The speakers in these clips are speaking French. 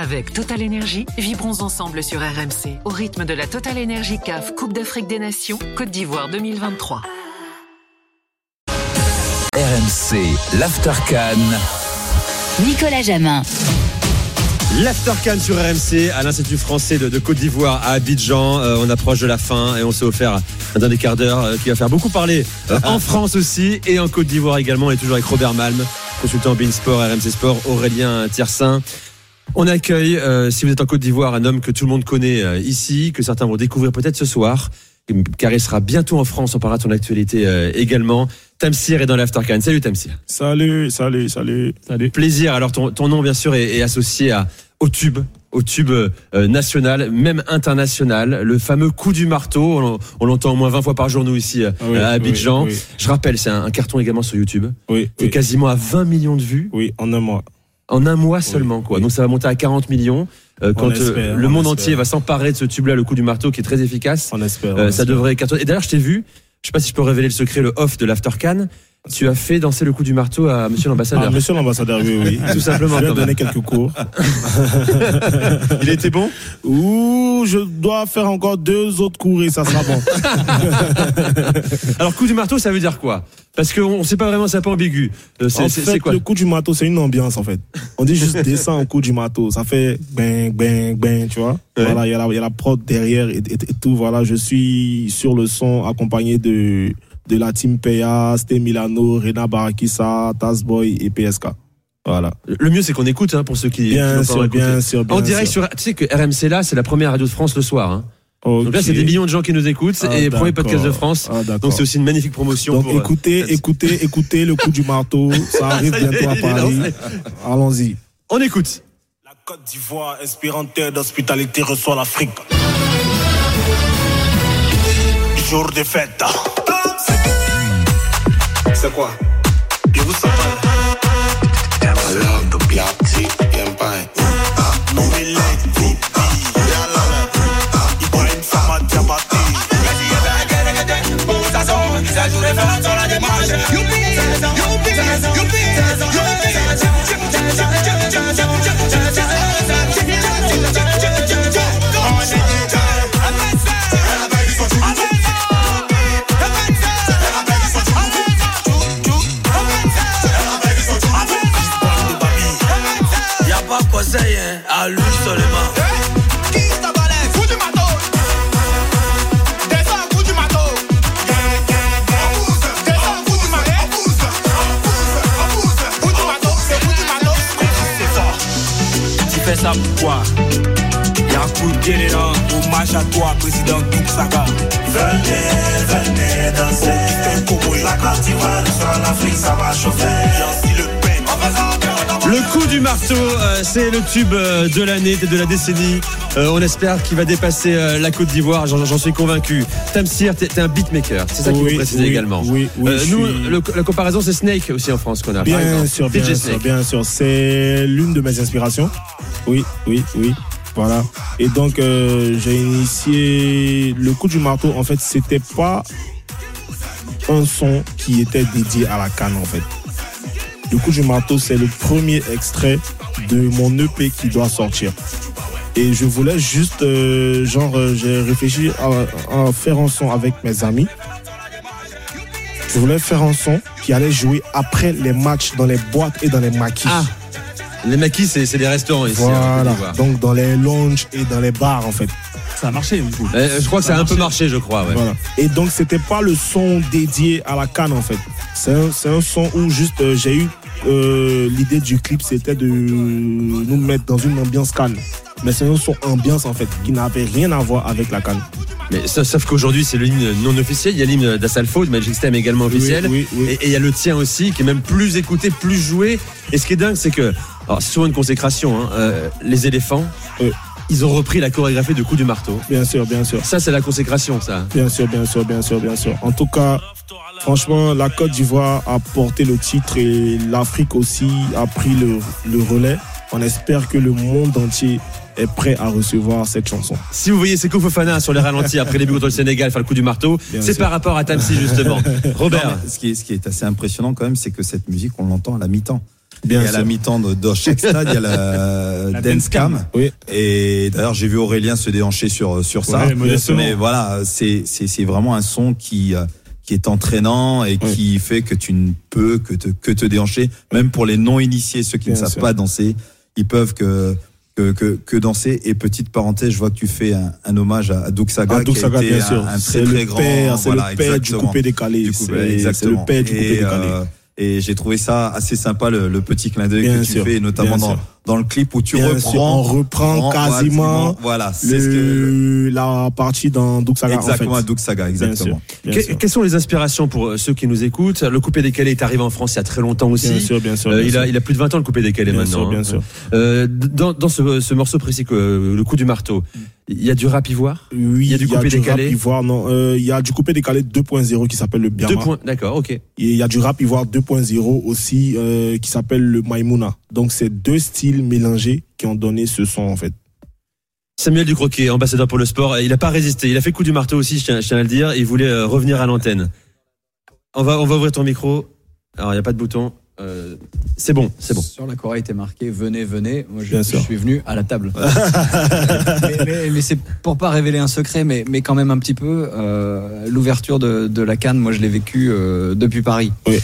Avec Total Energy, vibrons ensemble sur RMC au rythme de la Total Energy CAF Coupe d'Afrique des Nations Côte d'Ivoire 2023. RMC, l'Aftercan. Nicolas Jamin. L'Aftercan sur RMC à l'Institut français de, de Côte d'Ivoire à Abidjan. Euh, on approche de la fin et on s'est offert un dernier quart d'heure euh, qui va faire beaucoup parler euh, en France aussi et en Côte d'Ivoire également. On est toujours avec Robert Malm, consultant Bein Sport, RMC Sport, Aurélien Tiersin. On accueille, euh, si vous êtes en Côte d'Ivoire, un homme que tout le monde connaît euh, ici, que certains vont découvrir peut-être ce soir, car il sera bientôt en France. On parlera de son actualité euh, également. Tamsir est dans l'Aftercan. Salut Tamsir. Salut, salut, salut, salut. Plaisir. Alors ton, ton nom bien sûr est, est associé à, au tube, au tube euh, national, même international, le fameux coup du marteau. On, on l'entend au moins 20 fois par jour nous ici euh, Ah oui, à Abidjan. oui, oui. Je rappelle, c'est un, un carton également sur YouTube. Oui, Et oui, quasiment à 20 millions de vues oui, en un mois. En un mois seulement. Quoi. oui. Donc ça va monter à 40 millions. euh, quand euh, le on monde espère. entier va s'emparer de ce tube-là, le coup du marteau, qui est très efficace. On espère. Euh, ça devrait cartonner. Et d'ailleurs, je t'ai vu. Je sais pas si je peux révéler le secret, le off de l'Aftercan. Tu as fait danser le coup du marteau à Monsieur l'ambassadeur. Ah, monsieur l'ambassadeur, oui, oui. Tout simplement, Je vais quand donner même. quelques cours. Il était bon Ouh, je dois faire encore deux autres cours et ça sera bon. Alors coup du marteau, ça veut dire quoi? Parce qu'on ne sait pas vraiment, c'est un peu ambigu. Euh, C'est En fait, quoi? le coup du marteau, c'est une ambiance, en fait. On dit juste descend au coup du marteau. Ça fait bang, bang, bang, tu vois. Ouais. Voilà, il y, a la- il y a la prod derrière et, et- et tout. Voilà, je suis sur le son accompagné de, de la team Peya, Sté Milano, Rena Barakisa, Tazboy et PSK. Voilà. Le mieux, c'est qu'on écoute hein, pour ceux qui. Bien sûr, bien sûr, bien En direct sûr. sur. Tu sais que RMC là, c'est la première radio de France le soir. Hein. Donc là, c'est des millions de gens qui nous écoutent Ah, et premier podcast de France. Ah. Donc c'est aussi une magnifique promotion. Donc pour, euh, écoutez, écoutez, écoutez le coup du marteau. Ça arrive Ça y est, bientôt à Paris. Allons-y. On écoute. La Côte d'Ivoire, inspirante terre d'hospitalité, reçoit l'Afrique. Jour de fête. C'est quoi Et vous savez Hablando piatti e impari. Nouvelle VIP. Fais ça pourquoi? Y'a un coup de gueule là, hommage à toi, président. Venez, venez danser. La Côte d'Ivoire sur l'Afrique, ça va chauffer. Le coup du marteau, euh, c'est le tube euh, de l'année, de la décennie. Euh, on espère qu'il va dépasser la Côte d'Ivoire. J'en suis convaincu. Tamsir, t'es t'es un beatmaker. C'est ça qu'il Oui, faut préciser oui, également. oui, oui, Euh, nous, suis- le- la comparaison, c'est Snake aussi en France qu'on a. par Bien sûr, bien DJ sûr, Snake. bien sûr. C'est l'une de mes inspirations. Oui, oui, oui. Voilà. Et donc, euh, j'ai initié le coup du marteau. En fait, c'était pas un son qui était dédié à la canne, en fait. Le coup du marteau, c'est le premier extrait de mon EP qui doit sortir. Et je voulais juste, euh, genre, euh, j'ai réfléchi à, faire un son avec mes amis. Je voulais faire un son qui allait jouer après les matchs dans les boîtes et dans les maquis. Ah, les maquis, c'est c'est les restaurants ici. hein, voilà. Donc dans les lounges et dans les bars en fait. Ça a marché, du coup. Euh, je crois que ça a un peu marché, je crois. ouais. Voilà. Et donc c'était pas le son dédié à la canne en fait. C'est un, c'est un son où juste euh, j'ai eu euh, l'idée du clip, c'était de nous mettre dans une ambiance canne. Mais c'est son ambiance en fait qui n'avait rien à voir avec la canne. Mais sauf, sauf qu'aujourd'hui, c'est l'hymne non officiel. Il y a l'hymne d'Assalfo, de Magic System également officiel. Oui, oui, oui. Et et il y a le tien aussi, qui est même plus écouté, plus joué. Et ce qui est dingue, c'est que, alors c'est souvent une consécration, hein, euh, les éléphants, ils ont repris la chorégraphie de coup du marteau. Bien sûr, bien sûr. Ça, c'est la consécration, ça. Bien sûr, bien sûr, bien sûr, bien sûr. En tout cas, franchement, la Côte d'Ivoire a porté le titre et l'Afrique aussi a pris le, le relais. On espère que le monde entier est prêt à recevoir cette chanson. Si vous voyez Seko Fofana sur les ralentis après les buts contre le Sénégal faire le coup du marteau, c'est sûr. par rapport à Tamsi, justement. Robert. Non, ce, qui est, ce qui est assez impressionnant quand même, c'est que cette musique, on l'entend à la mi-temps. Bien et à la sûr. mi-temps de, dans chaque stade, il y a la, La dance cam. cam. Oui. Et d'ailleurs, j'ai vu Aurélien se déhancher sur sur ça. Ouais. Mais voilà, c'est c'est c'est vraiment un son qui euh, qui est entraînant et Oui. qui fait que tu ne peux que te que te déhancher, même pour les non initiés, ceux qui ne savent sûr. pas danser, ils peuvent que que, que, que danser. Et petite parenthèse, je vois que tu fais un, un hommage à, Saga, Ah, Doug qui a été bien un, sûr. un très très le grand. père, c'est voilà, le père du coupé décalé. C'est- le père du coupé et, décalé. et j'ai trouvé ça assez sympa le, le petit clin d'œil que tu sûr, fais, notamment dans, sûr. Dans le clip où tu Bien reprends. sûr, on reprend quasiment Voilà, c'est ce que. le, la partie dans Doug Saga. Exactement, en fait. Doug Saga, Bien exactement. sûr, bien Que- sûr. quelles sont les inspirations pour euh, ceux qui nous écoutent? Le coupé décalé est arrivé en France il y a très longtemps aussi. Bien sûr, bien sûr. Euh, il, a, sûr. il a plus de 20 ans le coupé décalé Bien maintenant. sûr, bien hein. sûr. Euh, dans dans ce, ce morceau précis, que, le coup du marteau, il y a du rap ivoire? Oui, Il y a du coupé décalé rap ivoire, non. euh, Il y a du coupé décalé 2.0 qui s'appelle le Biama. D'accord, ok. Et il y a du rap ivoire 2.0 aussi euh, qui s'appelle le Maimouna. Donc c'est deux styles mélangés qui ont donné ce son en fait. Samuel Ducroquet, ambassadeur pour le sport, il n'a pas résisté. Il a fait coup du marteau aussi, je tiens, à le dire. Il voulait euh, revenir à l'antenne. On va, on va ouvrir ton micro. Alors, il n'y a pas de bouton. Euh, c'est bon, c'est bon. Sur la Corée était marqué venez, venez. Moi, je, je suis venu à la table. mais mais- mais c'est pour pas révéler un secret, mais, mais quand même un petit peu. euh, L'ouverture de, de la Cannes, moi, je l'ai vécu euh, depuis Paris. Oui.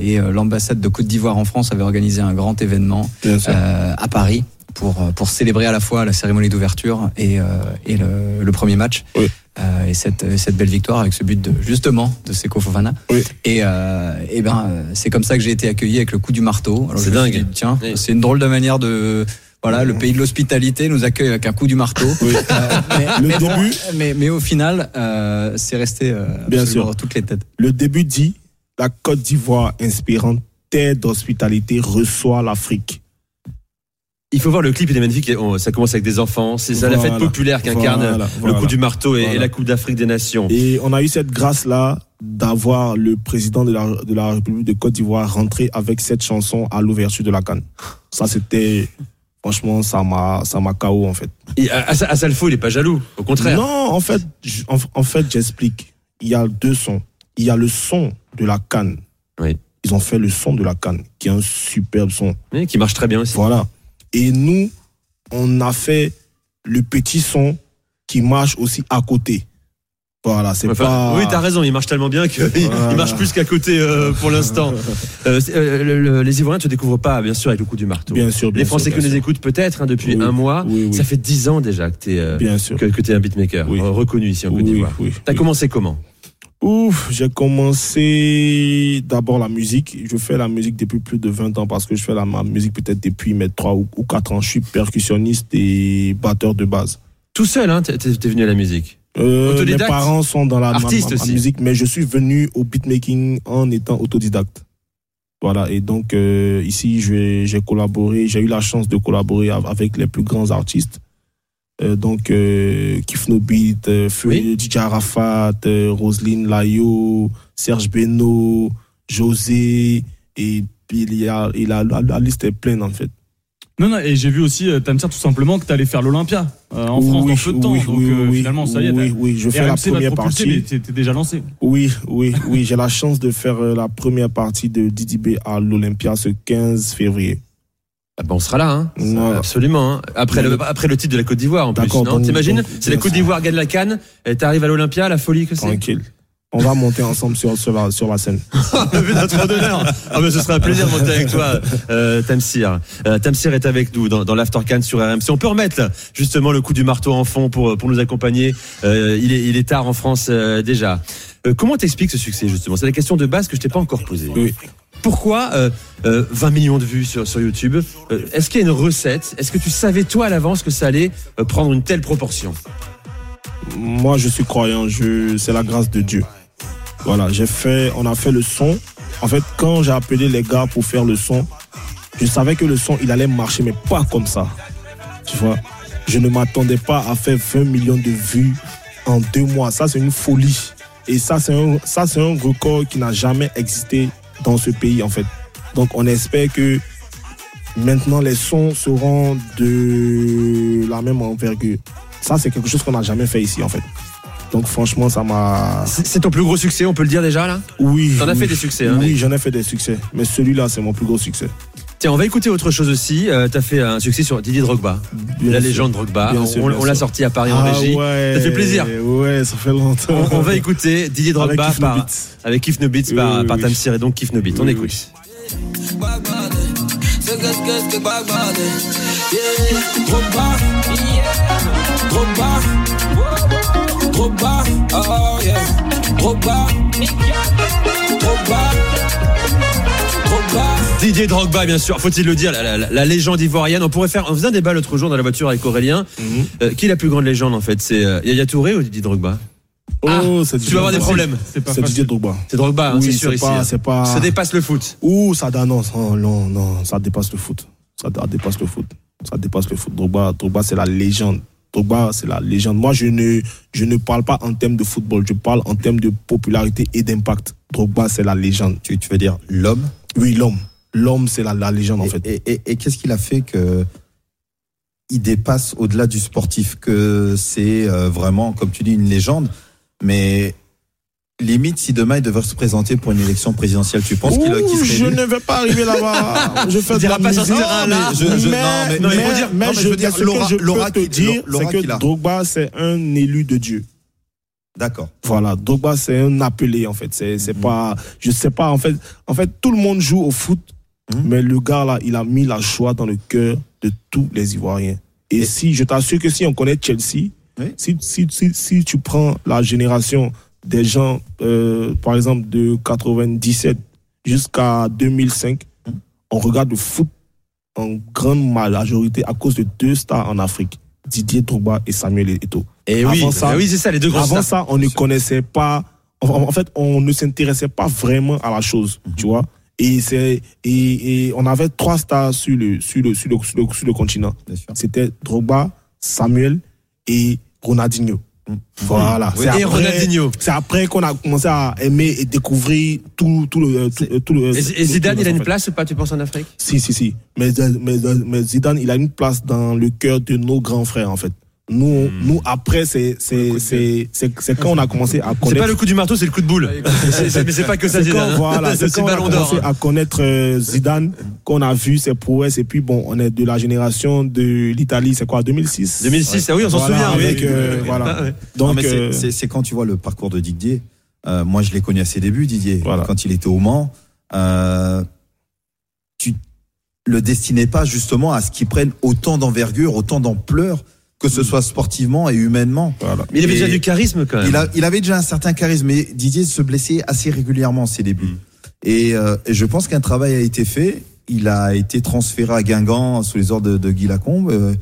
Et l'ambassade de Côte d'Ivoire en France avait organisé un grand événement à Paris pour, pour célébrer à la fois la cérémonie d'ouverture et, et le, le premier match. Oui. Euh, et cette, cette belle victoire avec ce but de, justement de Seko Fofana. Oui. Et, euh, et ben, euh, c'est comme ça que j'ai été accueilli avec le coup du marteau. C'est dingue. dit, tiens, Oui. c'est une drôle de manière de. Voilà, le pays de l'hospitalité nous accueille avec un coup du marteau. Oui. Euh, mais, Le mais bon, début- mais, mais au final, euh, c'est resté euh, Bien sûr. dans toutes les têtes. Le début dit la Côte d'Ivoire inspirante tête d'hospitalité reçoit l'Afrique. Il faut voir le clip, il est magnifique. et Ça commence avec des enfants. C'est ça la fête populaire qu'incarne Voilà, le coup du marteau et, et la Coupe d'Afrique des Nations. Et on a eu cette grâce-là d'avoir le président de la, de la République de Côte d'Ivoire rentrer avec cette chanson à l'ouverture de la Cannes. Ça, c'était. Franchement, ça m'a, ça m'a KO, en fait. Et à, à, à Salfo, il est pas jaloux. Au contraire. Non, en fait, en, en fait, j'explique. Il y a deux sons. Il y a le son de la Cannes. Oui. Ils ont fait le son de la Cannes, qui est un superbe son. Mais qui marche très bien aussi. Voilà. Et nous, on a fait le petit son qui marche aussi à côté. Voilà, c'est Enfin, pas. Oui, t'as raison, il marche tellement bien qu'il Voilà. marche plus qu'à côté euh, pour l'instant. Euh, euh, le- le- les Ivoiriens ne te découvrent pas, bien sûr, avec le coup du marteau. Bien sûr, bien les sûr, Français bien qui nous sûr. écoutent peut-être hein, depuis Oui, un mois. oui, oui. Ça fait dix ans déjà que t'es sûr. que, que un beatmaker, reconnu ici en Côte d'Ivoire. oui, T'as commencé comment? Ouf, j'ai commencé d'abord la musique. Je fais la musique depuis plus de 20 ans parce que je fais la ma musique peut-être depuis mes 3 ou, ou 4 ans. Je suis percussionniste et batteur de base. Tout seul, hein, t'es venu à la musique? Euh, mes parents sont dans la ma- ma- musique, mais je suis venu au beatmaking en étant autodidacte. Voilà, et donc euh, ici, j'ai collaboré, j'ai eu la chance de collaborer av- avec les plus grands artistes. Euh, donc, euh, Kif No Beat, euh, Feu- Oui. DJ Arafat, euh, Roselyne Layo, Serge Beno, José, et puis il y a, il a la, la liste est pleine en fait. Non, non, et j'ai vu aussi, euh, Tamsir, tout simplement, que tu allais faire l'Olympia euh, en France dans peu de temps. oui, donc oui, euh, oui, finalement, ça y est. Oui, oui, je fais la première partie. t'es t'es déjà lancé. Oui, oui, oui, j'ai la chance de faire la première partie de Didi B à l'Olympia ce 15 février. Ah ben, on sera là, hein. Voilà. Absolument. hein. Après, le, après le titre de la Côte d'Ivoire, en plus. T'imagines C'est la Côte d'Ivoire gagne la canne, et t'arrives à l'Olympia, la folie que c'est. Tranquille. On va monter ensemble sur, sur, la, sur la scène. Notre d'honneur. Ah ben ce serait un plaisir de monter avec toi, euh, Tamsir. Euh, Tamsir est avec nous dans, dans l'After Can sur RMC. On peut remettre là, justement le coup du marteau en fond pour, pour nous accompagner. Euh, il, est, il est tard en France euh, déjà. Euh, comment t'expliques ce succès justement? C'est la question de base que je t'ai pas encore posée. Oui. Pourquoi euh, euh, 20 millions de vues sur, YouTube Euh, Est-ce qu'il y a une recette? Est-ce que tu savais toi à l'avance que ça allait euh, prendre une telle proportion? Moi, je suis croyant. C'est la grâce de Dieu. Voilà, j'ai fait, on a fait le son. En fait, quand j'ai appelé les gars pour faire le son, je savais que le son, il allait marcher, mais pas comme ça. Tu vois, je ne m'attendais pas à faire 20 millions de vues en deux mois. Ça, c'est une folie. Et ça, c'est un record qui n'a jamais existé dans ce pays, en fait. Donc, on espère que maintenant, les sons seront de la même envergure. Ça, c'est quelque chose qu'on n'a jamais fait ici, en fait. Donc, franchement, ça m'a. C'est ton plus gros succès, on peut le dire déjà là? Oui. T'en as oui. fait des succès, hein, Oui, mais- j'en ai fait des succès. Mais celui-là, c'est mon plus gros succès. Tiens, on va écouter autre chose aussi. Euh, T'as fait un succès sur Didier Drogba, Bien la sûr. légende Drogba. Bien on on l'a sorti à Paris en Ah régie. ouais, Ça fait plaisir. Ouais, ça fait longtemps. On, on va écouter Didier Drogba Avec Kif par, Nobit. avec Kif Nobit Oui, par, oui, par oui. Tamsir et donc Kif Nobit. On Oui, écoute. Bagdad Yeah, Oh Didier Drogba, bien sûr, faut-il le dire, la, la- la légende ivoirienne. On pourrait faire, on faisait un débat l'autre jour dans la voiture avec Aurélien. Mhm. Euh, qui est la plus grande légende en fait? C'est euh, Yaya Touré ou Didier Drogba? Oh, c'est Tu vas avoir des problèmes. C'est pas. Didier Drogba. C'est Drogba, hein, Oui, c'est sûr c'est ici. pas- hein. pas- Ça dépasse le foot. Ouh, ça non, non, non, non, ça dépasse le foot. Ça dé- dépasse le foot. Ça dépasse le foot. Drogba, Drogba c'est la légende. Drogba, c'est la légende. Moi, je ne, je ne parle pas en termes de football, je parle en termes de popularité et d'impact. Drogba, c'est la légende. Tu, tu veux dire l'homme? Oui, l'homme. L'homme, c'est la, la légende, en fait. et- et- et qu'est-ce qu'il a fait que il dépasse au-delà du sportif, que c'est euh, vraiment, comme tu dis, une légende, mais limite si demain il devait se présenter pour une élection présidentielle, tu penses qu'il Ouh, serait je ne vais pas arriver là-bas. Je fais de la pas musique. terrain-là. Je- je- non, mais- mais, mais dire- mais non, mais je veux dire, ce que l'aura- je peux l'aura te dire, c'est que a. Drogba, c'est un élu de Dieu. D'accord. Voilà, Drogba c'est un appelé en fait. C'est c'est pas, je sais pas en fait. En fait, tout le monde joue au foot, Mhm. mais le gars là, il a mis la joie dans le cœur de tous les Ivoiriens. Et, Et- si, je t'assure que si on connaît Chelsea, Oui. si, si, si, si tu prends la génération des gens, euh, par exemple de 97 jusqu'à 2005, Mhm. on regarde le foot en grande majorité à cause de deux stars en Afrique, Didier Drogba et Samuel Eto'o. Et Avant oui, ça- ah oui, c'est ça, les deux grands Avant stars. ça, on ne connaissait pas. En, en fait, on ne s'intéressait pas vraiment à la chose, tu vois. Et c'est et, et on avait trois stars sur le sur le sur le, sur le, sur le continent. C'était Drogba, Samuel et Ronaldinho. Voilà. Oui, C'est et après-. C'est après qu'on a commencé à aimer et découvrir tout tout le tout, C'est- tout le. Et, et tout- Zidane, il a une place ou pas, tu penses, en Afrique? Si si si. Mais, mais mais Zidane, il a une place dans le cœur de nos grands frères en fait. Nous, nous après, c'est c'est c'est c'est c'est quand on a commencé à C'est connaître. pas le coup du marteau, c'est le coup de boule. C'est- c'est- Mais c'est pas que ça, C'est quand, Zidane. voilà, C'est c'est quand on a commencé à connaître euh, Zidane, qu'on a vu ses prouesses, et puis bon, on est de la génération de l'Italie, c'est quoi, 2006 2006, ah oui, on s'en Voilà, souvient. oui. avec, voilà. Ah ouais. Non, Donc, mais c'est- euh, c'est c'est quand tu vois le parcours de Didier. euh, moi, je l'ai connu à ses débuts, Didier, Voilà. quand il était au Mans. euh, tu le destinais pas justement à ce qu'il prenne autant d'envergure, autant d'ampleur, que ce soit sportivement et humainement. voilà. Mais il avait Et déjà du charisme quand même. Il, a- il avait déjà un certain charisme, mais Didier se blessait assez régulièrement à ses débuts. Mm. Et, euh, et je pense qu'un travail a été fait. Il a été transféré à Guingamp sous les ordres de, de Guy Lacombe. Euh,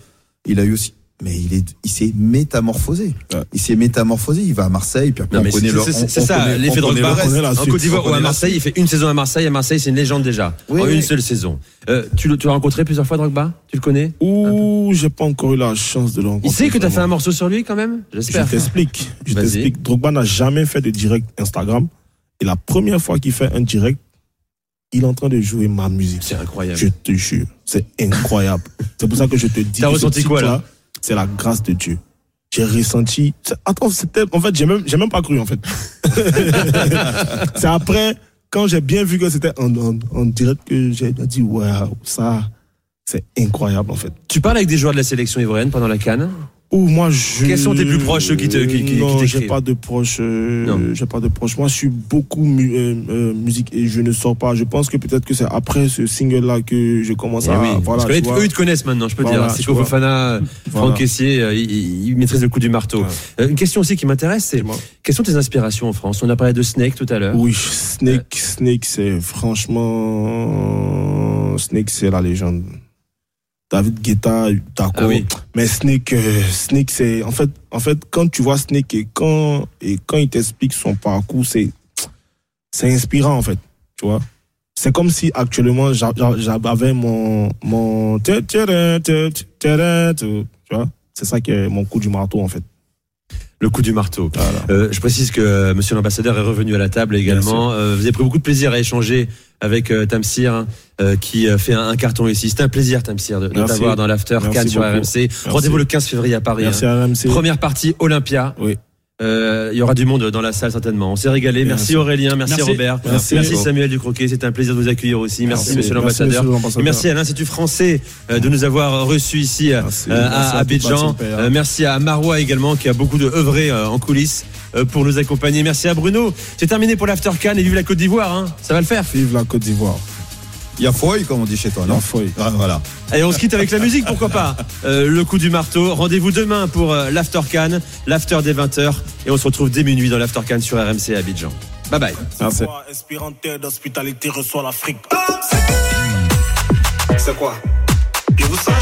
il a eu aussi. Mais il est, il s'est métamorphosé. Ouais. Il s'est métamorphosé. Il va à Marseille, puis après Non, on connaît c'est le. c'est- ça, l'effet connaît Drogba. En. Côte d'Ivoire ou à Marseille, il fait une saison à Marseille. À Marseille, c'est une légende déjà. Oui, en oui. une seule saison. Euh, tu l'as rencontré plusieurs fois, Drogba? Tu le connais? Ouh, j'ai pas encore eu la chance de le rencontrer. Il sait que tu as fait un morceau sur lui quand même? Je J'espère. t'explique. Je t'explique. Drogba n'a jamais fait de direct Instagram. Et la première fois qu'il fait un direct, il est en train de jouer ma musique. C'est incroyable. Je te jure, c'est incroyable. c'est pour ça que je te dis. T'as ressenti quoi, là? C'est la grâce de Dieu. J'ai ressenti. Attends, c'était. En fait, j'ai même, j'ai même pas cru en fait. c'est après, quand j'ai bien vu que c'était en direct, que j'ai dit waouh, ça, c'est incroyable en fait. Tu parles avec des joueurs de la sélection ivoirienne pendant la Cannes? Ou moi, je. Quels sont tes plus proches, ceux qui te- qui- qui- Non, j'ai pas de proches. euh, Non. j'ai pas de proches. Moi, je suis beaucoup mu- euh, euh, musique et je ne sors pas. Je pense que peut-être que c'est après ce single-là que je commence Eh à. oui, Voilà, parce que tu eux, ils te connaissent maintenant, je peux Voilà, dire. C'est. Fofana, Voilà. Franck Caissier, euh, ils, ils maîtrisent le coup du marteau. Ouais. Euh, Une question aussi qui m'intéresse, c'est quelles sont tes inspirations en France? On a parlé de Snake tout à l'heure. Oui, Snake, Snake, c'est franchement. Snake, c'est la légende. David Guetta, d'accord. Ah oui. Mais Snake, euh, Snake, c'est. En fait, en fait, quand tu vois Snake et quand, et quand il t'explique son parcours, c'est. C'est inspirant, en fait. Tu vois? C'est comme si actuellement j'a- j'a- j'avais mon. mon tu vois? C'est ça qui est mon coup du marteau, en fait. Le coup du marteau. Voilà. Euh, je précise que euh, Monsieur l'ambassadeur est revenu à la table également. Euh, vous avez pris beaucoup de plaisir à échanger avec euh, Tamsir, hein, euh, qui euh, fait un, un carton ici. C'est un plaisir, Tamsir, de, de t'avoir dans l'after Cannes sur. RMC. Rendez-vous le 15 février à Paris. Merci hein. RMC. Première partie Olympia. Oui. Euh, il y aura du monde dans la salle certainement. On s'est régalé. Merci. Aurélien, merci, Merci. Robert, merci, Merci. Samuel Ducroquet. C'était un plaisir de vous accueillir aussi. Merci. Monsieur l'ambassadeur. merci à l'Institut français euh, de nous avoir reçus ici euh, à Abidjan. merci à Marois également qui a beaucoup de œuvré en coulisses pour nous accompagner. Merci à Bruno. C'est terminé pour l'After Can et vive la Côte d'Ivoire. Hein. Ça va le faire. Vive la Côte d'Ivoire. Il y a fouille, comme on dit chez toi, non feuille. Ah, Voilà. Allez, on se quitte avec la musique, pourquoi pas Euh, Le coup du marteau. Rendez-vous demain pour euh, l'After Can, l'After des 20h. Et on se retrouve dès minuit dans l'After Can sur RMC à Abidjan. Bye bye. Merci. Espérante d'hospitalité reçoit l'Afrique. C'est quoi? Et vous savez?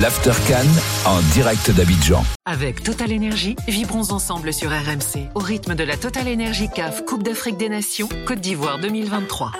l'After en direct d'Abidjan. Avec Total Énergie, vibrons ensemble sur RMC au rythme de la Total Énergie CAF Coupe d'Afrique des Nations Côte d'Ivoire 2023.